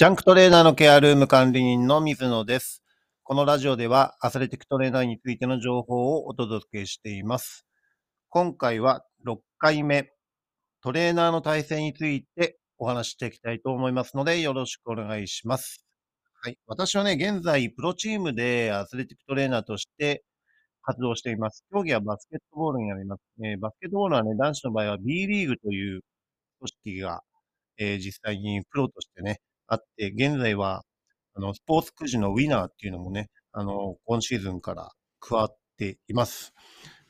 ジャンクトレーナーのケアルーム管理人の水野です。このラジオではアスレティックトレーナーについての情報をお届けしています。今回は6回目、トレーナーの体制についてお話していきたいと思いますので、よろしくお願いします。はい。私はね、現在、プロチームでアスレティックトレーナーとして活動しています。競技はバスケットボールになります。えーバスケットボールはね、男子の場合は B リーグという組織が、えー実際にプロとしてね、あって、現在は、あの、スポーツくじのウィナーっていうのもね、あの、今シーズンから加わっています。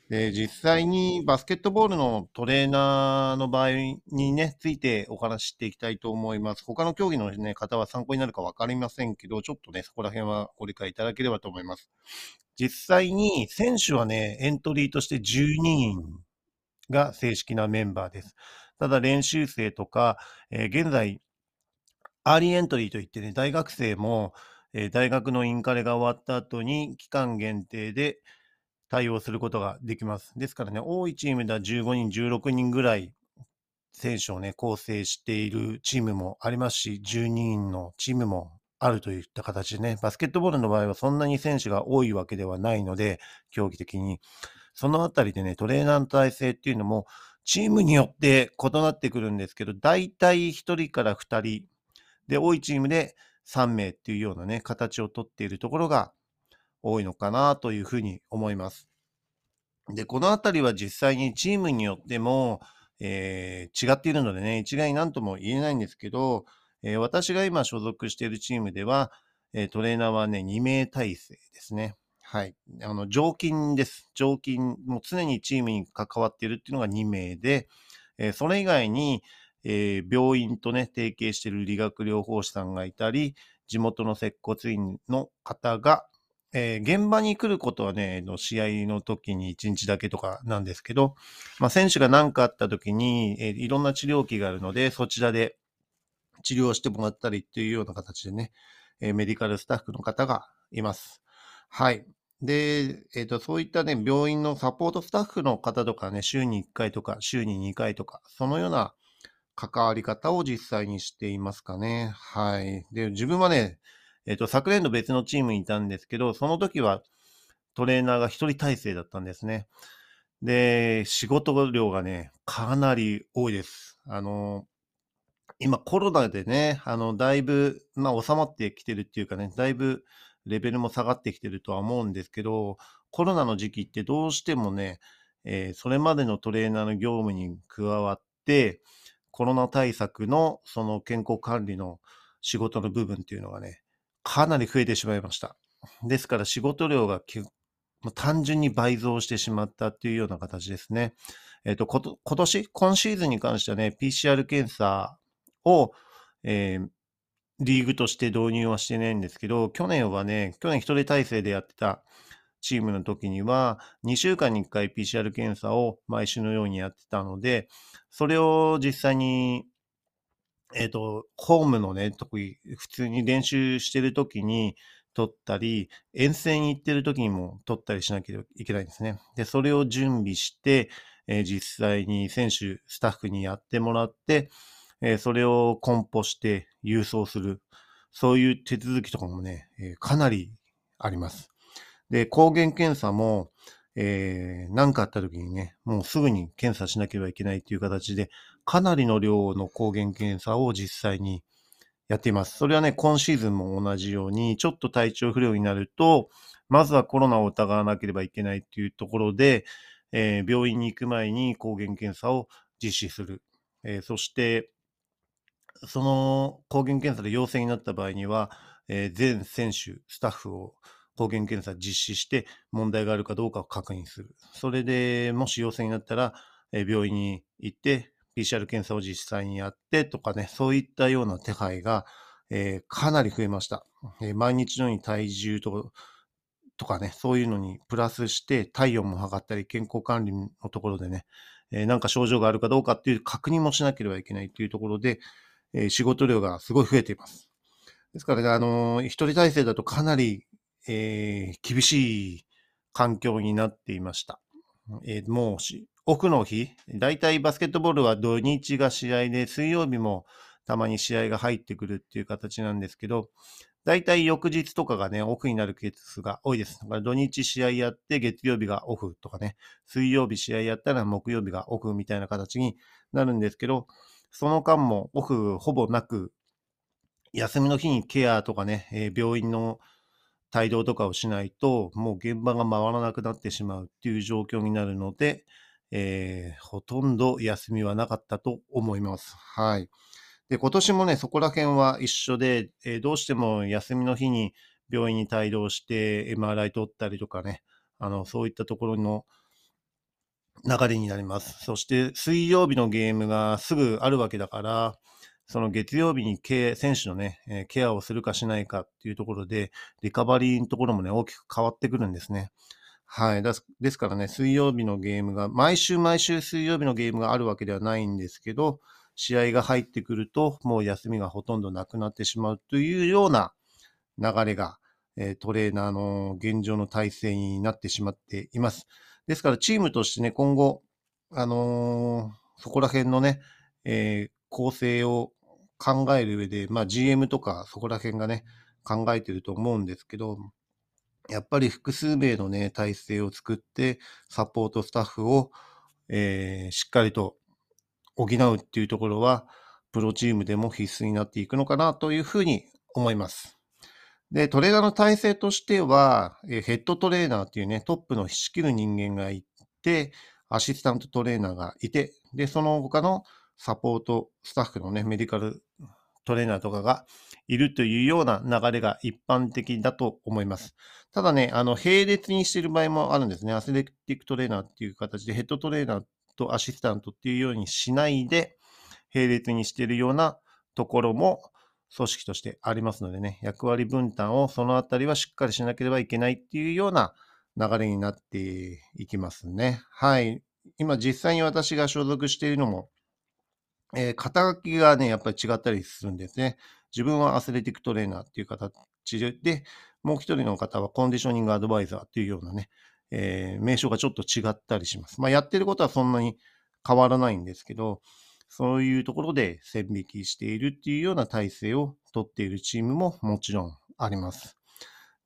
で、実際にバスケットボールのトレーナーの場合にね、ついてお話ししていきたいと思います。他の競技の、ね、方は参考になるかわかりませんけど、ちょっとね、そこら辺はご理解いただければと思います。実際に選手はね、エントリーとして12人が正式なメンバーです。ただ練習生とか、えー現在、アーリーエントリーといってね、大学生も、えー大学のインカレが終わった後に期間限定で対応することができます。ですからね、多いチームでは15人、16人ぐらい選手をね、構成しているチームもありますし、12人のチームもあるといった形でね、バスケットボールの場合はそんなに選手が多いわけではないので、競技的に。そのあたりでね、トレーナーの体制っていうのも、チームによって異なってくるんですけど、大体1人から2人、で、多いチームで3名っていうようなね、形をとっているところが多いのかなというふうに思います。で、このあたりは実際にチームによっても、えー違っているのでね、一概に何とも言えないんですけど、えー私が今所属しているチームでは、えートレーナーはね、2名体制ですね。はい。あの、常勤です。常勤、もう常にチームに関わっているっていうのが2名で、えそれ以外に、えー病院とね、提携している理学療法士さんがいたり、地元の接骨院の方が、えー現場に来ることはね、の試合の時に1日だけとかなんですけど、まあ、選手が何かあった時に、えーいろんな治療器があるので、そちらで治療してもらったりっていうような形でね、えーメディカルスタッフの方がいます。はい。で、えっ、と、そういったね、病院のサポートスタッフの方とかね、週に1回とか、週に2回とか、そのような関わり方を実際にしていますかね。はい。で、自分はね、えっ、と、昨年度別のチームにいたんですけど、その時はトレーナーが一人体制だったんですね。で、仕事量がね、かなり多いです。あの、今コロナでね、あの、だいぶ、まあ収まってきてるっていうかね、だいぶレベルも下がってきてるとは思うんですけど、コロナの時期ってどうしてもね、えーそれまでのトレーナーの業務に加わって、コロナ対策のその健康管理の仕事の部分っていうのがね、かなり増えてしまいました。ですから仕事量が単純に倍増してしまったっていうような形ですね。えっ、と、こと今年、今シーズンに関してはね、PCR 検査を、えーリーグとして導入はしてないんですけど、去年はね、去年一人体制でやってたチームの時には、2週間に1回 PCR 検査を毎週のようにやってたので、それを実際に、えっ、と、ホームのね、特に普通に練習してる時に取ったり、遠征に行ってる時にも取ったりしなきゃいけないんですね。で、それを準備して、えー実際に選手、スタッフにやってもらって、えーそれを梱包して郵送する。そういう手続きとかもね、えーかなりあります。で、抗原検査も、えー、何かあった時にね、もうすぐに検査しなければいけないっていう形で、かなりの量の抗原検査を実際にやっています。それはね、今シーズンも同じように、ちょっと体調不良になると、まずはコロナを疑わなければいけないっていうところで、えー病院に行く前に抗原検査を実施する。えーそして、その抗原検査で陽性になった場合には、え全選手、スタッフを抗原検査実施して問題があるかどうかを確認する。それでもし陽性になったら、え病院に行って、PCR 検査を実際にやってとかね、そういったような手配が、えーかなり増えました。えー毎日のように体重ととかね、そういうのにプラスして体温も測ったり、健康管理のところでね、えーなんか症状があるかどうかっていう確認もしなければいけないっていうところで、えー仕事量がすごい増えています。ですからね、あのー一人体制だとかなり、えー厳しい環境になっていました。えーもうし、オフの日、大体バスケットボールは土日が試合で、水曜日もたまに試合が入ってくるっていう形なんですけど、大体翌日とかがね、オフになるケースが多いです。だから土日試合やって月曜日がオフとかね、水曜日試合やったら木曜日がオフみたいな形になるんですけど、その間もオフほぼなく、休みの日にケアとかね、えー、病院の帯同とかをしないと、もう現場が回らなくなってしまうっていう状況になるので、えー、ほとんど休みはなかったと思います。はい。で、今年もね、そこら辺は一緒で、えー、どうしても休みの日に病院に帯同して MRI 取ったりとかね、あの、そういったところの流れになります。そして水曜日のゲームがすぐあるわけだから、その月曜日に選手のね、えケアをするかしないかっていうところで、リカバリーのところもね、大きく変わってくるんですね。はい。ですからね、水曜日のゲームが、毎週毎週水曜日のゲームがあるわけではないんですけど、試合が入ってくると、もう休みがほとんどなくなってしまうというような流れが、えトレーナーの現状の体制になってしまっています。ですから、チームとしてね、今後、あのー、そこら辺のね、えー、構成を考える上で、まあ、GM とかそこら辺がね、考えてると思うんですけど、やっぱり複数名のね、体制を作って、サポートスタッフを、えー、しっかりと補うっていうところは、プロチームでも必須になっていくのかなというふうに思います。で、トレーナーの体制としてはえ、ヘッドトレーナーっていうね、トップの仕切る人間がいて、アシスタントトレーナーがいて、で、その他のサポートスタッフのね、メディカルトレーナーとかがいるというような流れが一般的だと思います。ただね、あの、並列にしている場合もあるんですね。アスレティックトレーナーっていう形でヘッドトレーナーとアシスタントっていうようにしないで、並列にしているようなところも組織としてありますのでね、役割分担をそのあたりはしっかりしなければいけないっていうような流れになっていきますね。はい。今実際に私が所属しているのも、えー、肩書きがね、やっぱり違ったりするんですね。自分はアスレティックトレーナーっていう形で、もう一人の方はコンディショニングアドバイザーっていうようなね、えー、名称がちょっと違ったりします。まあ、やってることはそんなに変わらないんですけど、そういうところで線引きしているっていうような体制をとっているチームももちろんあります。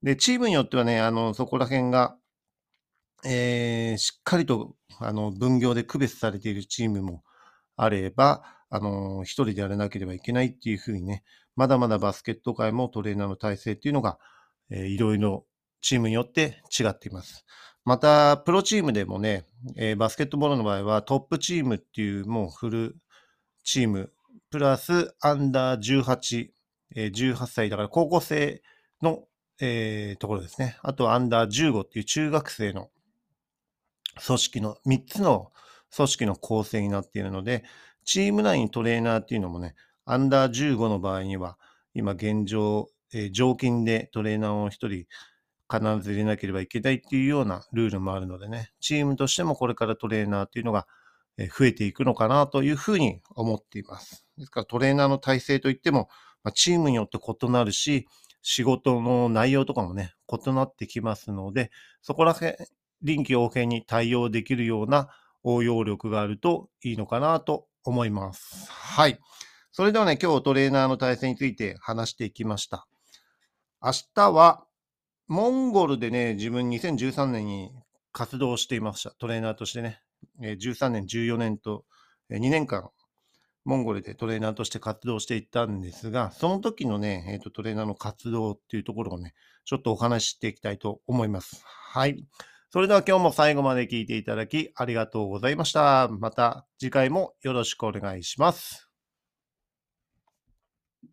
で、チームによってはね、あの、そこら辺が、えー、しっかりと、あの、分業で区別されているチームもあれば、あの、一人でやらなければいけないっていうふうにね、まだまだバスケット界もトレーナーの体制っていうのが、えー、いろいろチームによって違っています。また、プロチームでもね、えー、バスケットボールの場合はトップチームっていうもうフルチーム、プラスアンダー18、えー、18歳だから高校生の、えー、ところですね。あとアンダー15っていう中学生の組織の3つの組織の構成になっているので、チーム内にトレーナーっていうのもね、アンダー15の場合には、今現状、えー、常勤でトレーナーを1人必ず入れなければいけないっていうようなルールもあるのでね、チームとしてもこれからトレーナーっていうのが増えていくのかなというふうに思っています。ですからトレーナーの体制といっても、まあ、チームによって異なるし、仕事の内容とかもね、異なってきますので、そこら辺、臨機応変に対応できるような応用力があるといいのかなと思います。はい。それではね、今日トレーナーの体制について話していきました。明日はモンゴルでね、自分2013年に活動していました。トレーナーとしてね。13年、14年と2年間、モンゴルでトレーナーとして活動していったんですが、その時のね、えーと、トレーナーの活動っていうところをね、ちょっとお話ししていきたいと思います。はい。それでは今日も最後まで聞いていただきありがとうございました。また次回もよろしくお願いします。